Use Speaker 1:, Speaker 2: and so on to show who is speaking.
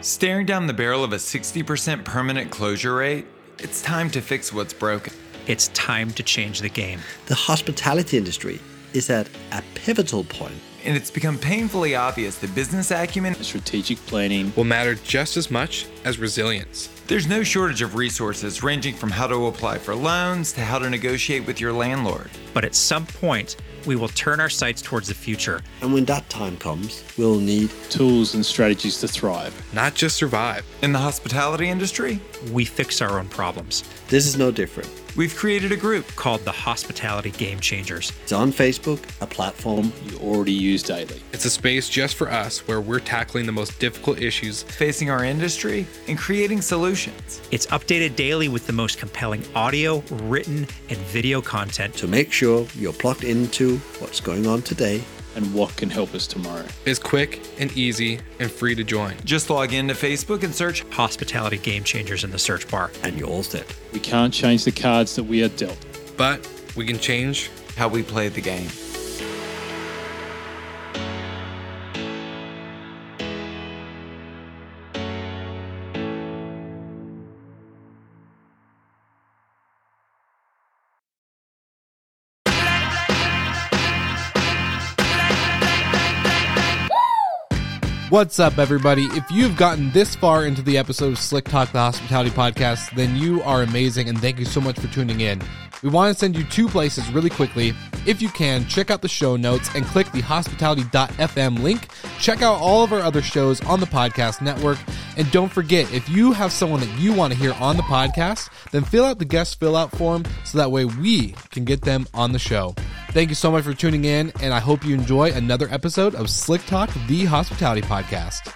Speaker 1: Staring down the barrel of a 60% permanent closure rate, it's time to fix what's broken.
Speaker 2: It's time to change the game.
Speaker 3: The hospitality industry is at a pivotal point.
Speaker 1: And it's become painfully obvious that business acumen
Speaker 4: strategic planning
Speaker 5: will matter just as much as resilience.
Speaker 1: There's no shortage of resources ranging from how to apply for loans to how to negotiate with your landlord.
Speaker 2: But at some point, we will turn our sights towards the future.
Speaker 3: And when that time comes, we'll need
Speaker 4: tools and strategies to thrive,
Speaker 5: not just survive.
Speaker 1: In the hospitality industry,
Speaker 2: we fix our own problems.
Speaker 3: This is no different.
Speaker 1: We've created a group
Speaker 2: called the Hospitality Game Changers.
Speaker 3: It's on Facebook, a platform
Speaker 4: you already use daily.
Speaker 5: It's a space just for us where we're tackling the most difficult issues
Speaker 1: facing our industry and creating solutions.
Speaker 2: It's updated daily with the most compelling audio, written, and video content
Speaker 3: to make sure you're plugged into what's going on today
Speaker 4: and what can help us tomorrow.
Speaker 5: It's quick and easy and free to join.
Speaker 1: Just log into Facebook and search
Speaker 2: Hospitality Game Changers in the search bar.
Speaker 3: And you're all set.
Speaker 4: We can't change the cards that we are dealt,
Speaker 5: but we can change
Speaker 1: how we play the game.
Speaker 6: What's up, everybody? If you've gotten this far into the episode of Slick Talk, the hospitality podcast, then you are amazing and thank you so much for tuning in. We want to send you two places really quickly. If you can, check out the show notes and click the hospitality.fm link. Check out all of our other shows on the podcast network. And don't forget, if you have someone that you want to hear on the podcast, then fill out the guest fill out form so that way we can get them on the show. Thank you so much for tuning in, and I hope you enjoy another episode of Slick Talk, the hospitality podcast.